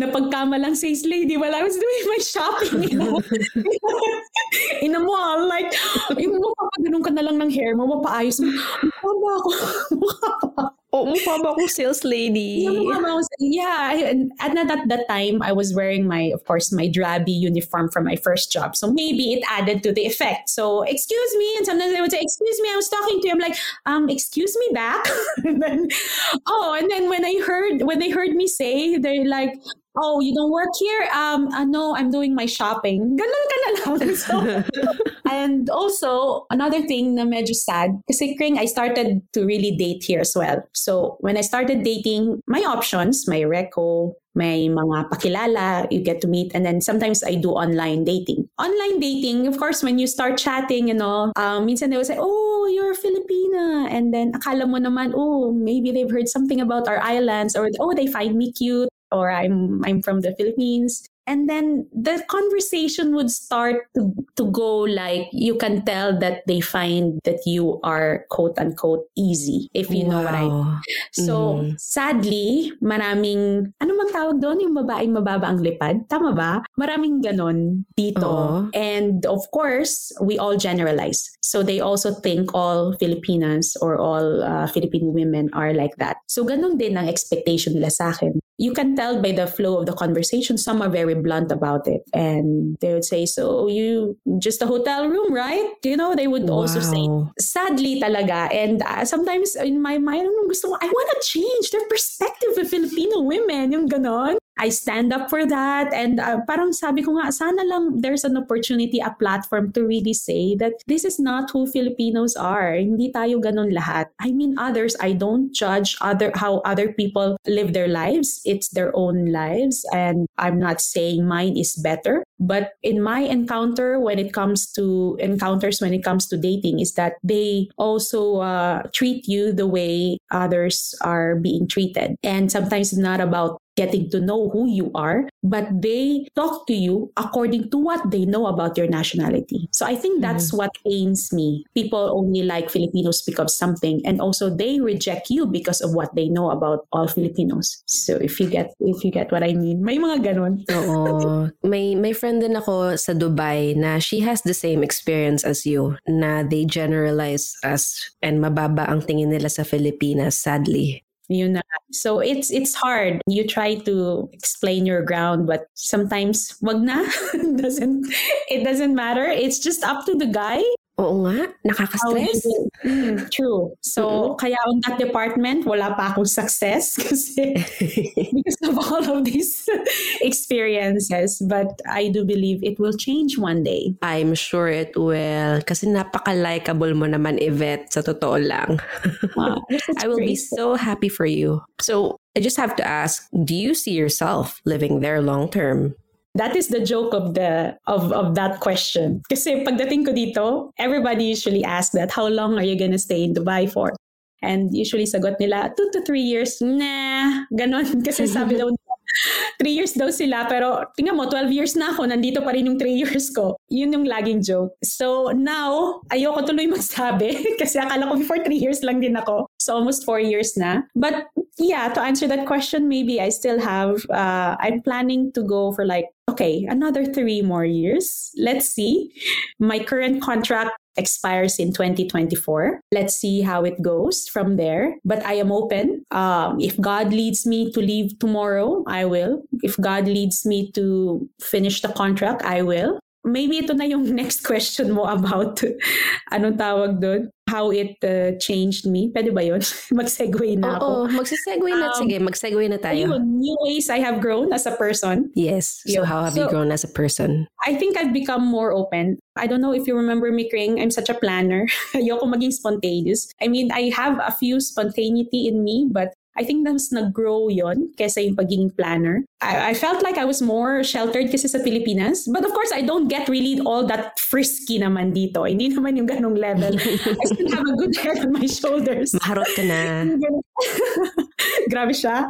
napagkama lang sales lady while I was doing my shopping in a, in a mall. Like, yung mapapaganon ka na lang ng hair mo, mapaayos mo. Mukha ba ako? Mukha ba Oh, mukha ba akong sales lady? Yeah, and at that, that time, I was wearing my, of course, my drabby uniform from my first job. So maybe it added to the effect. So, excuse me. And sometimes they would say, excuse me, I was talking to you. I'm like, um, excuse me back. and then, oh, and then when I heard, when they heard me say, they're like, oh, you don't work here? Um, uh, no, I'm doing my shopping. Ganun ka na lang. So, and also, another thing na medyo sad, kasi Kring, I started to really date here as well. So, when I started dating, my options, my reco, may mga pakilala, you get to meet, and then sometimes I do online dating. Online dating, of course, when you start chatting, you know, um, minsan they will say, oh, you're a Filipina. And then akala mo naman, oh, maybe they've heard something about our islands, or oh, they find me cute or I'm I'm from the Philippines. And then the conversation would start to, to go like you can tell that they find that you are quote unquote easy, if you wow. know what I mean. So, mm. sadly, maraming, ano bang tawag doon? Yung babaeng mababa ang lipad? Tama ba? Maraming ganon dito. Uh-huh. And of course, we all generalize. So, they also think all Filipinas or all uh, Filipino women are like that. So, ganon din ang expectation nila sa akin you can tell by the flow of the conversation some are very blunt about it. And they would say so you just a hotel room right? You know they would wow. also say sadly talaga. And uh, sometimes in my mind gusto ko, I want to change their perspective of Filipino women yung ganon I stand up for that. And uh, parang sabi ko nga, sana lang there's an opportunity, a platform to really say that this is not who Filipinos are. Hindi tayo ganun lahat. I mean, others, I don't judge other how other people live their lives. It's their own lives. And I'm not saying mine is better. But in my encounter, when it comes to encounters, when it comes to dating, is that they also uh, treat you the way others are being treated. And sometimes it's not about getting to know who you are, but they talk to you according to what they know about your nationality. So I think that's mm-hmm. what pains me. People only like Filipinos because of something, and also they reject you because of what they know about all Filipinos. So if you get if you get what I mean, may mga ganon. Oo. May may friend din ako sa Dubai na she has the same experience as you na they generalize us and mababa ang tingin nila sa Filipinas sadly. Yun na. So it's it's hard. You try to explain your ground, but sometimes wag na. doesn't it doesn't matter. It's just up to the guy Oo nga, nakaka-stress. Mm, true. So, mm-hmm. kaya on that department, wala pa akong success kasi because of all of these experiences. But I do believe it will change one day. I'm sure it will. Kasi napaka-likeable mo naman, Yvette, sa totoo lang. Wow, I will be so happy for you. So, I just have to ask, do you see yourself living there long term? That is the joke of the of of that question. Kasi pagdating ko dito, everybody usually asks that, how long are you gonna stay in Dubai for? And usually sagot nila, two to three years. Nah, ganon. Kasi sabi daw three years daw sila, pero tingnan mo, 12 years na ako, nandito pa rin yung three years ko. Yun yung laging joke. So now, ayoko tuloy magsabi kasi akala ko before three years lang din ako. So almost four years na. But yeah, to answer that question, maybe I still have, uh, I'm planning to go for like, okay, another three more years. Let's see. My current contract expires in 2024. Let's see how it goes from there. But I am open. Um, if God leads me to leave tomorrow, I will. If God leads me to finish the contract, I will. Maybe ito na yung next question mo about anong tawag doon? how it uh, changed me. Pwede ba yun? mag-segue na ako. Oo, magse-segue na. Um, Sige, mag-segue na tayo. Yun, new ways I have grown as a person. Yes. So how have so, you grown as a person? I think I've become more open. I don't know if you remember me, Kring. I'm such a planner. Ayoko maging spontaneous. I mean, I have a few spontaneity in me, but I think mas nag-grow yon kesa yung pagiging planner. I, I felt like I was more sheltered kasi sa Pilipinas. But of course, I don't get really all that frisky naman dito. Hindi naman yung ganong level. I still have a good head on my shoulders. Maharot ka na. Grabe siya.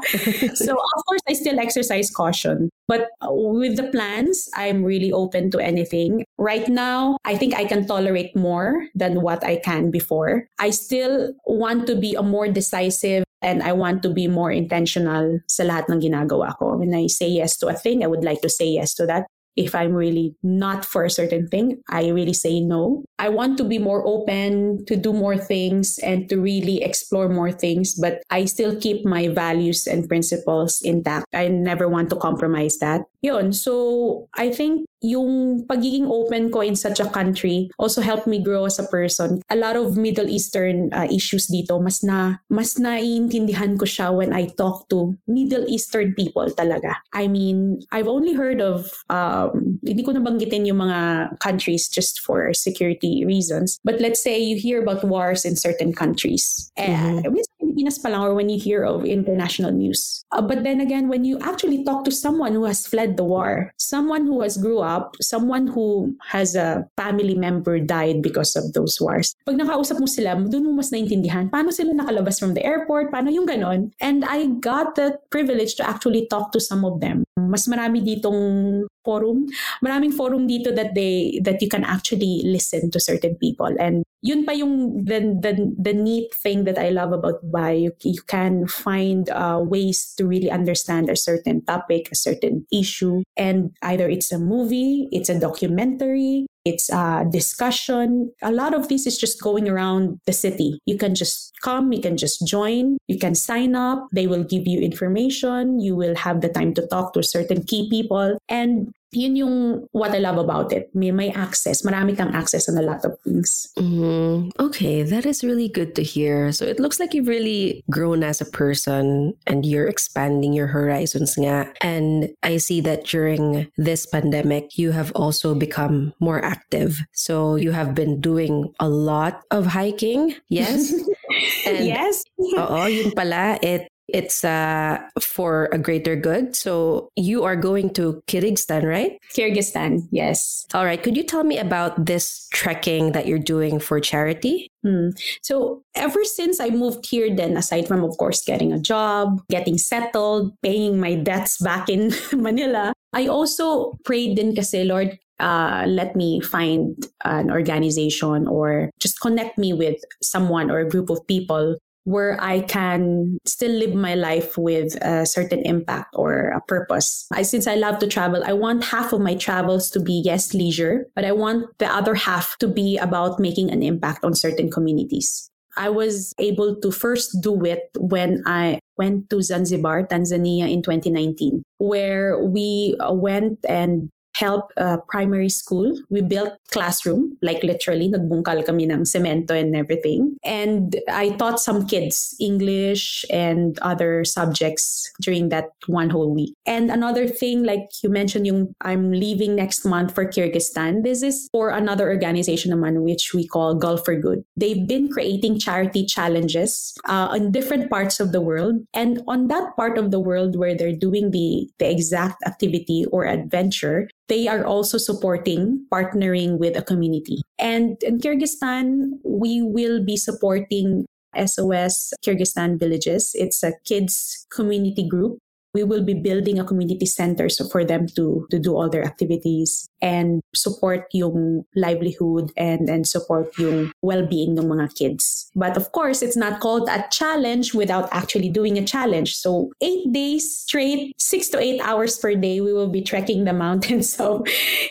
so, of course, I still exercise caution. But with the plans, I'm really open to anything. Right now, I think I can tolerate more than what I can before. I still want to be a more decisive and I want to be more intentional sa lahat ng ginagawa ko. When I say yes to a thing, I would like to say yes to that. If I'm really not for a certain thing, I really say no. I want to be more open to do more things and to really explore more things, but I still keep my values and principles intact. I never want to compromise that. Yun. So, I think yung pagiging open ko in such a country also helped me grow as a person. A lot of Middle Eastern uh, issues dito, mas na mas naiintindihan ko siya when I talk to Middle Eastern people talaga. I mean, I've only heard of um, hindi ko nabanggitin yung mga countries just for security reasons. But let's say you hear about wars in certain countries. Mm-hmm. Uh, Pilipinas pa lang or when you hear of international news. Uh, but then again, when you actually talk to someone who has fled the war, someone who has grew up, someone who has a family member died because of those wars, pag nakausap mo sila, doon mo mas naintindihan paano sila nakalabas from the airport, paano yung ganon. And I got the privilege to actually talk to some of them. Mas marami ditong forum. Maraming forum dito that they that you can actually listen to certain people and yun pa yung the, the, the neat thing that I love about Dubai. You, you can find uh, ways to really understand a certain topic, a certain issue, and either it's a movie, it's a documentary, it's a discussion. A lot of this is just going around the city. You can just come, you can just join, you can sign up. They will give you information. You will have the time to talk to certain key people. And yun yung what I love about it. May, may access. Marami kang access on a lot of things. Mm, okay, that is really good to hear. So it looks like you've really grown as a person and you're expanding your horizons nga. And I see that during this pandemic, you have also become more active. So you have been doing a lot of hiking. Yes? and, yes. Oo, yun pala. It it's uh, for a greater good. So you are going to Kyrgyzstan, right? Kyrgyzstan, yes. All right. Could you tell me about this trekking that you're doing for charity? Hmm. So ever since I moved here, then aside from of course getting a job, getting settled, paying my debts back in Manila, I also prayed din kasi Lord, uh, let me find an organization or just connect me with someone or a group of people where I can still live my life with a certain impact or a purpose. I, since I love to travel, I want half of my travels to be, yes, leisure, but I want the other half to be about making an impact on certain communities. I was able to first do it when I went to Zanzibar, Tanzania in 2019, where we went and help a primary school. We built classroom, like literally, nagbungkal kami ng cemento and everything. And I taught some kids English and other subjects during that one whole week. And another thing, like you mentioned, yung I'm leaving next month for Kyrgyzstan. This is for another organization naman, which we call Gulf for Good. They've been creating charity challenges uh, in different parts of the world. And on that part of the world where they're doing the, the exact activity or adventure, they are also supporting partnering with a community. And in Kyrgyzstan, we will be supporting SOS Kyrgyzstan Villages. It's a kids community group we will be building a community center so for them to to do all their activities and support yung livelihood and and support yung well-being ng mga kids. But of course, it's not called a challenge without actually doing a challenge. So 8 days straight, 6 to 8 hours per day we will be trekking the mountains of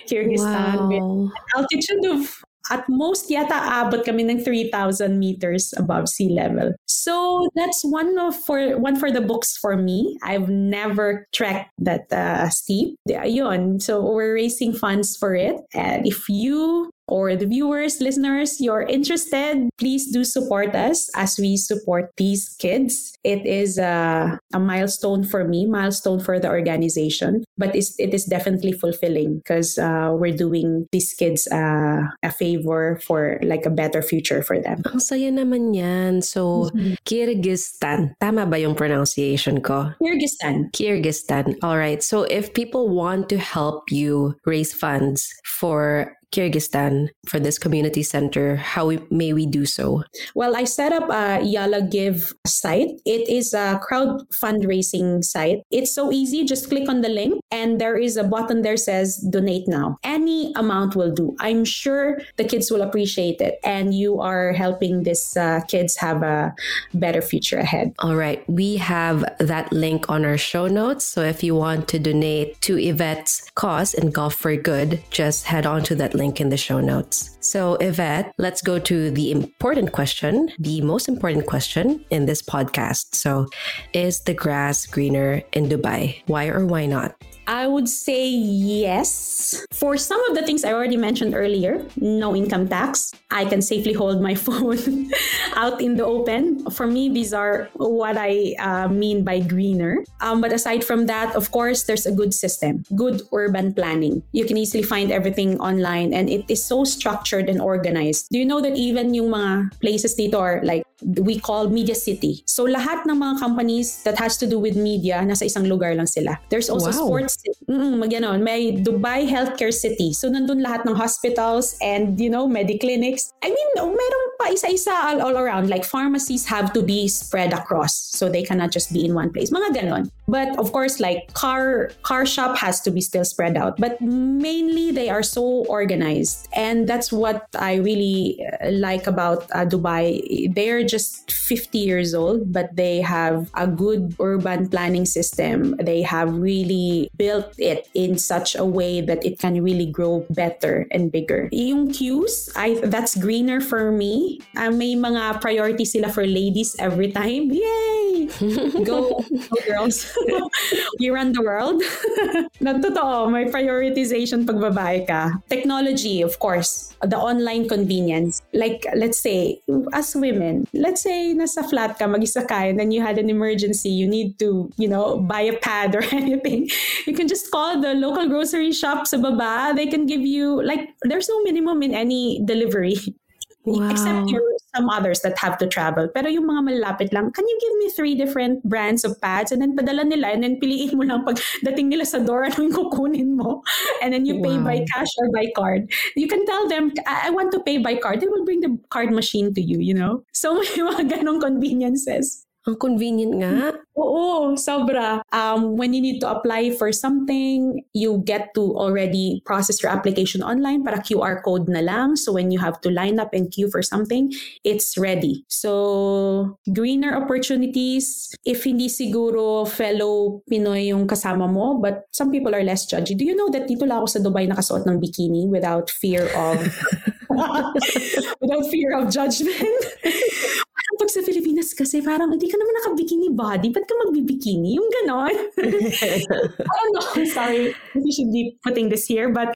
Kyrgyzstan wow. with an altitude of at most yata abot kami ng 3,000 meters above sea level. So that's one of for one for the books for me. I've never trekked that uh, steep. Yun. So we're raising funds for it. And if you or the viewers, listeners, you're interested, please do support us as we support these kids. It is a, a milestone for me, milestone for the organization, but it's, it is definitely fulfilling because uh, we're doing these kids uh, a favor for like a better future for them. Ang saya naman yan. So, mm-hmm. Kyrgyzstan. Tama ba yung pronunciation ko? Kyrgyzstan. Kyrgyzstan. All right. So, if people want to help you raise funds for Kyrgyzstan for this community center, how we, may we do so? Well, I set up a YallaGive site. It is a crowd fundraising site. It's so easy. Just click on the link, and there is a button there says donate now. Any amount will do. I'm sure the kids will appreciate it, and you are helping these uh, kids have a better future ahead. All right. We have that link on our show notes. So if you want to donate to Yvette's cause and Gulf for Good, just head on to that link link in the show notes. So, Yvette, let's go to the important question, the most important question in this podcast. So, is the grass greener in Dubai? Why or why not? I would say yes. For some of the things I already mentioned earlier, no income tax. I can safely hold my phone out in the open. For me, these are what I uh, mean by greener. Um, but aside from that, of course, there's a good system, good urban planning. You can easily find everything online and it is so structured and organized. Do you know that even yung mga places dito are like we call media city. So lahat ng mga companies that has to do with media nasa isang lugar lang sila. There's also wow. sports você mm, maganon, may Dubai Healthcare City. So nandun lahat ng hospitals and you know, mediclinics. I mean, meron pa isa-isa all, all around like pharmacies have to be spread across so they cannot just be in one place. Mga ganon. But of course, like car car shop has to be still spread out. But mainly they are so organized, and that's what I really uh, like about uh, Dubai. They're just 50 years old, but they have a good urban planning system. They have really built it in such a way that it can really grow better and bigger. Yung queues, I that's greener for me. Uh, may mga priority sila for ladies every time. Yay! Go, go girls. you run the world. na totoo, may prioritization pag babae ka. Technology, of course. The online convenience. Like, let's say, as women, let's say nasa flat ka, mag-isa ka, and then you had an emergency, you need to, you know, buy a pad or anything. You can just call the local grocery shop sa baba. They can give you, like, there's no minimum in any delivery. Wow. Except for some others that have to travel. Pero yung mga malapit lang, can you give me three different brands of pads? And then padala nila and then piliin mo lang pag dating nila sa door, ano yung kukunin mo? And then you wow. pay by cash or by card. You can tell them, I-, I want to pay by card. They will bring the card machine to you, you know? So may mga ganong conveniences. Ang convenient nga. Oo, sobra. Um, when you need to apply for something, you get to already process your application online para QR code na lang. So when you have to line up and queue for something, it's ready. So greener opportunities. If hindi siguro fellow Pinoy yung kasama mo, but some people are less judgy. Do you know that dito lang ako sa Dubai nakasuot ng bikini without fear of without fear of judgment? pag sa Pilipinas kasi parang hindi ka naman naka-bikini body, ba't ka magbibikini? Yung ganon. I don't know, sorry, we should be putting this here, but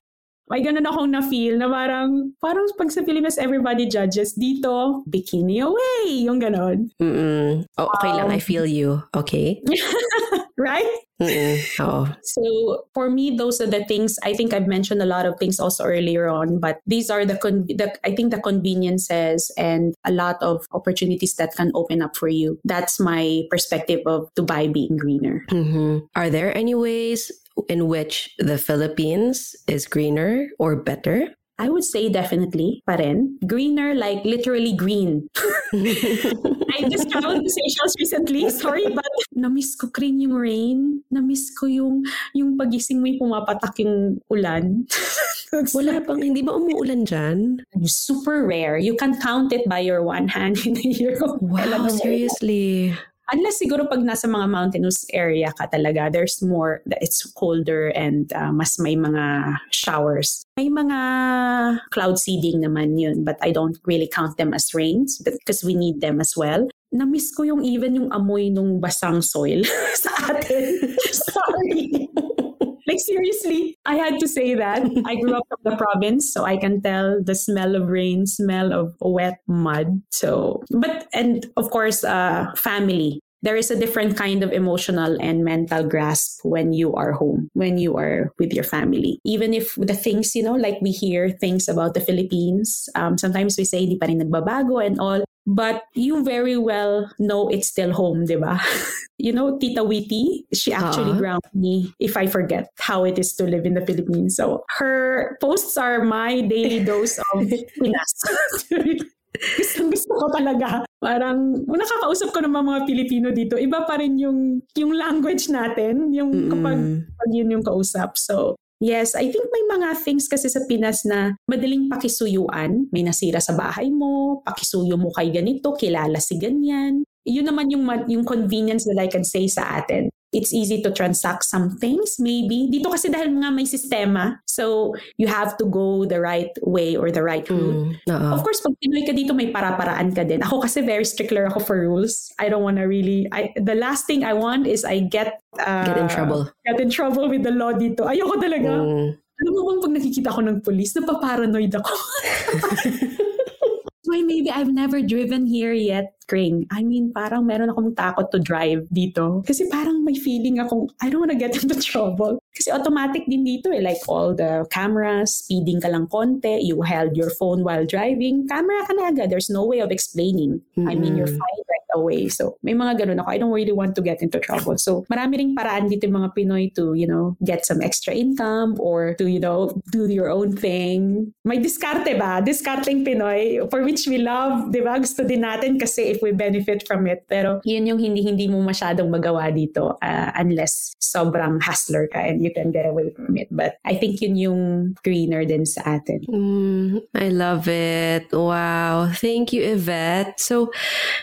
may ganun akong na-feel na parang, parang pag sa Pilipinas, everybody judges. Dito, bikini away! Yung ganon. Mm-mm. Oh, okay um, lang, I um, feel you. Okay. right? Oh. So for me, those are the things. I think I've mentioned a lot of things also earlier on, but these are the, con- the I think the conveniences and a lot of opportunities that can open up for you. That's my perspective of Dubai being greener. Mm-hmm. Are there any ways in which the Philippines is greener or better? I would say definitely pa rin. Greener, like literally green. I just traveled to Seychelles recently. Sorry, but na-miss ko green yung rain. Na-miss ko yung, yung pagising mo yung pumapatak yung ulan. Wala pang, hindi ba umuulan dyan? Super rare. You can count it by your one hand in a year. Wow, seriously? Unless siguro pag nasa mga mountainous area ka talaga, there's more, it's colder and uh, mas may mga showers. May mga cloud seeding naman yun, but I don't really count them as rains because we need them as well. Na-miss ko yung even yung amoy nung basang soil sa atin. Sorry. Like seriously, I had to say that. I grew up from the province, so I can tell the smell of rain, smell of wet mud. So, but and of course, uh, family there is a different kind of emotional and mental grasp when you are home, when you are with your family. Even if the things, you know, like we hear things about the Philippines, um, sometimes we say, di pa rin nagbabago and all, but you very well know it's still home, di ba? you know, Tita Witty, she actually uh-huh. grounded me if I forget how it is to live in the Philippines. So her posts are my daily dose of Pinas. Gustong gusto ko talaga. Parang, nakakausap ko ng mga Pilipino dito, iba pa rin yung, yung language natin, yung kapag, kapag yun yung kausap. So, Yes, I think may mga things kasi sa Pinas na madaling pakisuyuan. May nasira sa bahay mo, pakisuyo mo kay ganito, kilala si ganyan. Yun naman yung, yung convenience that I can say sa atin it's easy to transact some things maybe. Dito kasi dahil nga may sistema, so you have to go the right way or the right route. Mm, of course, pag Pinoy ka dito, may para-paraan ka din. Ako kasi very stickler ako for rules. I don't want to really, I, the last thing I want is I get... Uh, get in trouble. Get in trouble with the law dito. Ayoko talaga. Mm. Alam mo bang pag nakikita ko ng police, napaparanoid ako. why maybe I've never driven here yet, Kring. I mean, parang meron akong takot to drive dito. Kasi parang may feeling akong, I don't wanna get into trouble. Kasi automatic din dito eh. Like all the cameras, speeding ka lang konti, you held your phone while driving, camera ka na agad. There's no way of explaining. Mm-hmm. I mean, you're fine right away. So, may mga ganun ako. I don't really want to get into trouble. So, marami ring paraan dito yung mga Pinoy to, you know, get some extra income or to, you know, do your own thing. May diskarte ba? Diskarteng Pinoy for which we love, di ba? Gusto din natin kasi if we benefit from it. Pero yun yung hindi-hindi mo masyadong magawa dito uh, unless sobrang hustler ka and you can get away from it. But I think yun yung greener din sa atin. Mm, I love it. Wow. Thank you, Yvette. So,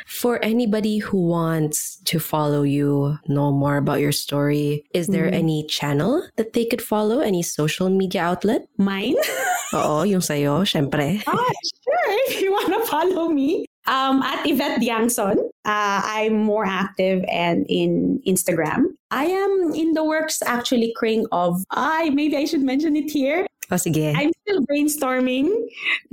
for anybody who wants to follow you, know more about your story, is there mm. any channel that they could follow? Any social media outlet? Mine? Oo, yung sa'yo, syempre. Ah, sure. If you wanna follow me, um, at Yvette Diangson. Uh, I'm more active and in Instagram. I am in the works actually, Kring, of, I maybe I should mention it here. Oh, sige. I'm still brainstorming.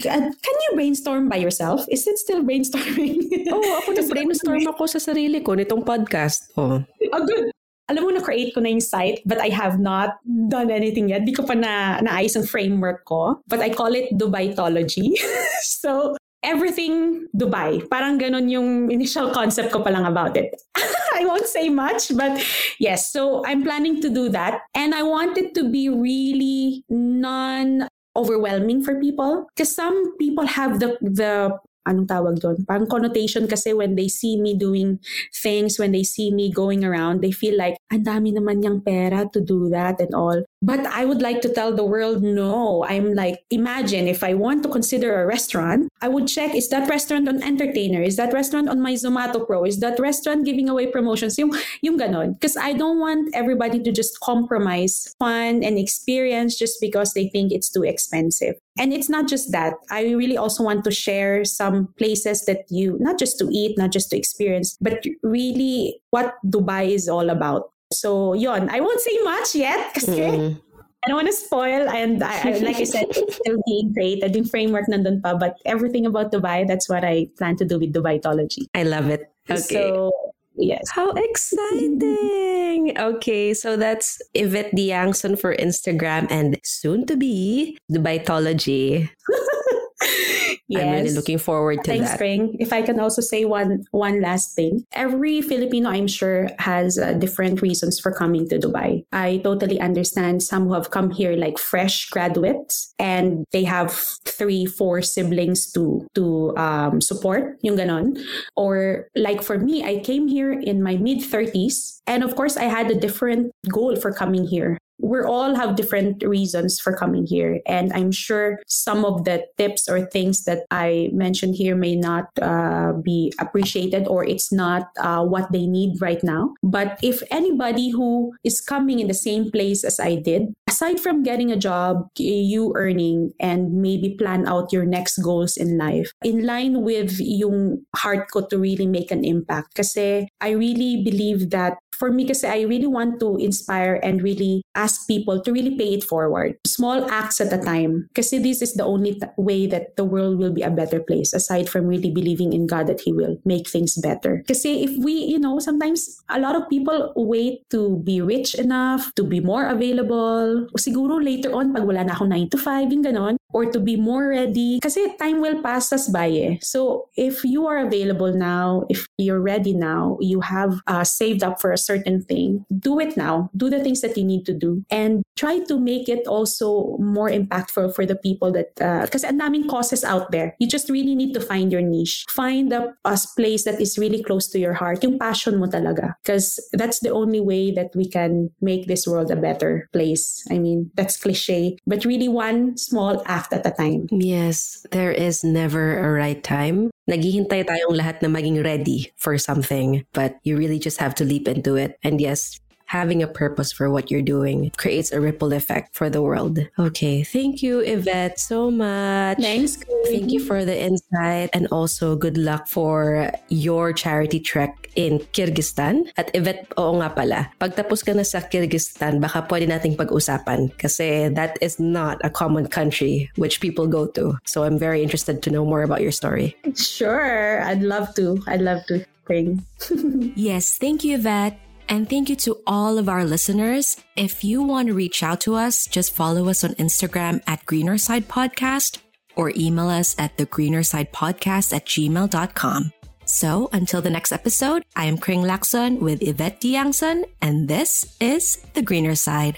Can you brainstorm by yourself? Is it still brainstorming? oh, ako na-brainstorm ako sa sarili ko nitong podcast. Oh. oh, good. Alam mo, na-create ko na yung site, but I have not done anything yet. Di ko pa na naayos ang framework ko. But I call it Dubaitology. so, everything Dubai. Parang ganun yung initial concept ko pa lang about it. I won't say much, but yes. So I'm planning to do that. And I want it to be really non overwhelming for people because some people have the the anong tawag doon? Parang connotation kasi when they see me doing things, when they see me going around, they feel like, ang dami naman niyang pera to do that and all. But I would like to tell the world, no. I'm like, imagine if I want to consider a restaurant, I would check, is that restaurant on Entertainer? Is that restaurant on my Zomato Pro? Is that restaurant giving away promotions? Yung, yung ganon. Because I don't want everybody to just compromise fun and experience just because they think it's too expensive. And it's not just that. I really also want to share some places that you, not just to eat, not just to experience, but really what Dubai is all about. So, yon. I won't say much yet kasi mm. I don't want to spoil. And I, I, like I said, it's still being created. in framework nandun pa. But everything about Dubai, that's what I plan to do with Dubaitology. I love it. Okay. So, yes. How exciting! okay, so that's Yvette Diangson for Instagram and soon to be Dubaitology. Yes. I'm really looking forward to that. Thanks, that. Kring. If I can also say one one last thing. Every Filipino, I'm sure, has uh, different reasons for coming to Dubai. I totally understand some who have come here like fresh graduates and they have three, four siblings to to um, support, yung ganon. Or like for me, I came here in my mid 30s and of course I had a different goal for coming here we all have different reasons for coming here. And I'm sure some of the tips or things that I mentioned here may not uh, be appreciated or it's not uh, what they need right now. But if anybody who is coming in the same place as I did, aside from getting a job, you earning, and maybe plan out your next goals in life, in line with yung heart ko to really make an impact. Kasi I really believe that for me kasi I really want to inspire and really ask people to really pay it forward. Small acts at a time. Kasi this is the only way that the world will be a better place aside from really believing in God that He will make things better. Kasi if we, you know, sometimes a lot of people wait to be rich enough, to be more available. Siguro later on, pag wala na akong 9 to 5, yung ganon, or to be more ready. Kasi time will pass us by eh. So if you are available now, if you're ready now, you have uh, saved up for a certain thing, do it now. Do the things that you need to do and try to make it also more impactful for the people that because uh, ang daming causes out there. You just really need to find your niche. Find a, a place that is really close to your heart. Yung passion mo talaga. Because that's the only way that we can make this world a better place. I mean, that's cliche, but really one small act at a time. Yes, there is never a right time. Naghihintay tayong lahat na maging ready for something, but you really just have to leap into it. And yes, having a purpose for what you're doing creates a ripple effect for the world. Okay. Thank you, Yvette, so much. Thanks. Thank you for the insight and also good luck for your charity trek in Kyrgyzstan. At Yvette, oo nga pala, pagtapos ka na sa Kyrgyzstan, baka pwede nating pag-usapan kasi that is not a common country which people go to. So I'm very interested to know more about your story. Sure. I'd love to. I'd love to. yes, thank you, Yvette. And thank you to all of our listeners. If you want to reach out to us, just follow us on Instagram at Greener Side Podcast or email us at the Greener Side Podcast at gmail.com. So until the next episode, I am Kring Lakson with Yvette Diangson, and this is The Greener Side.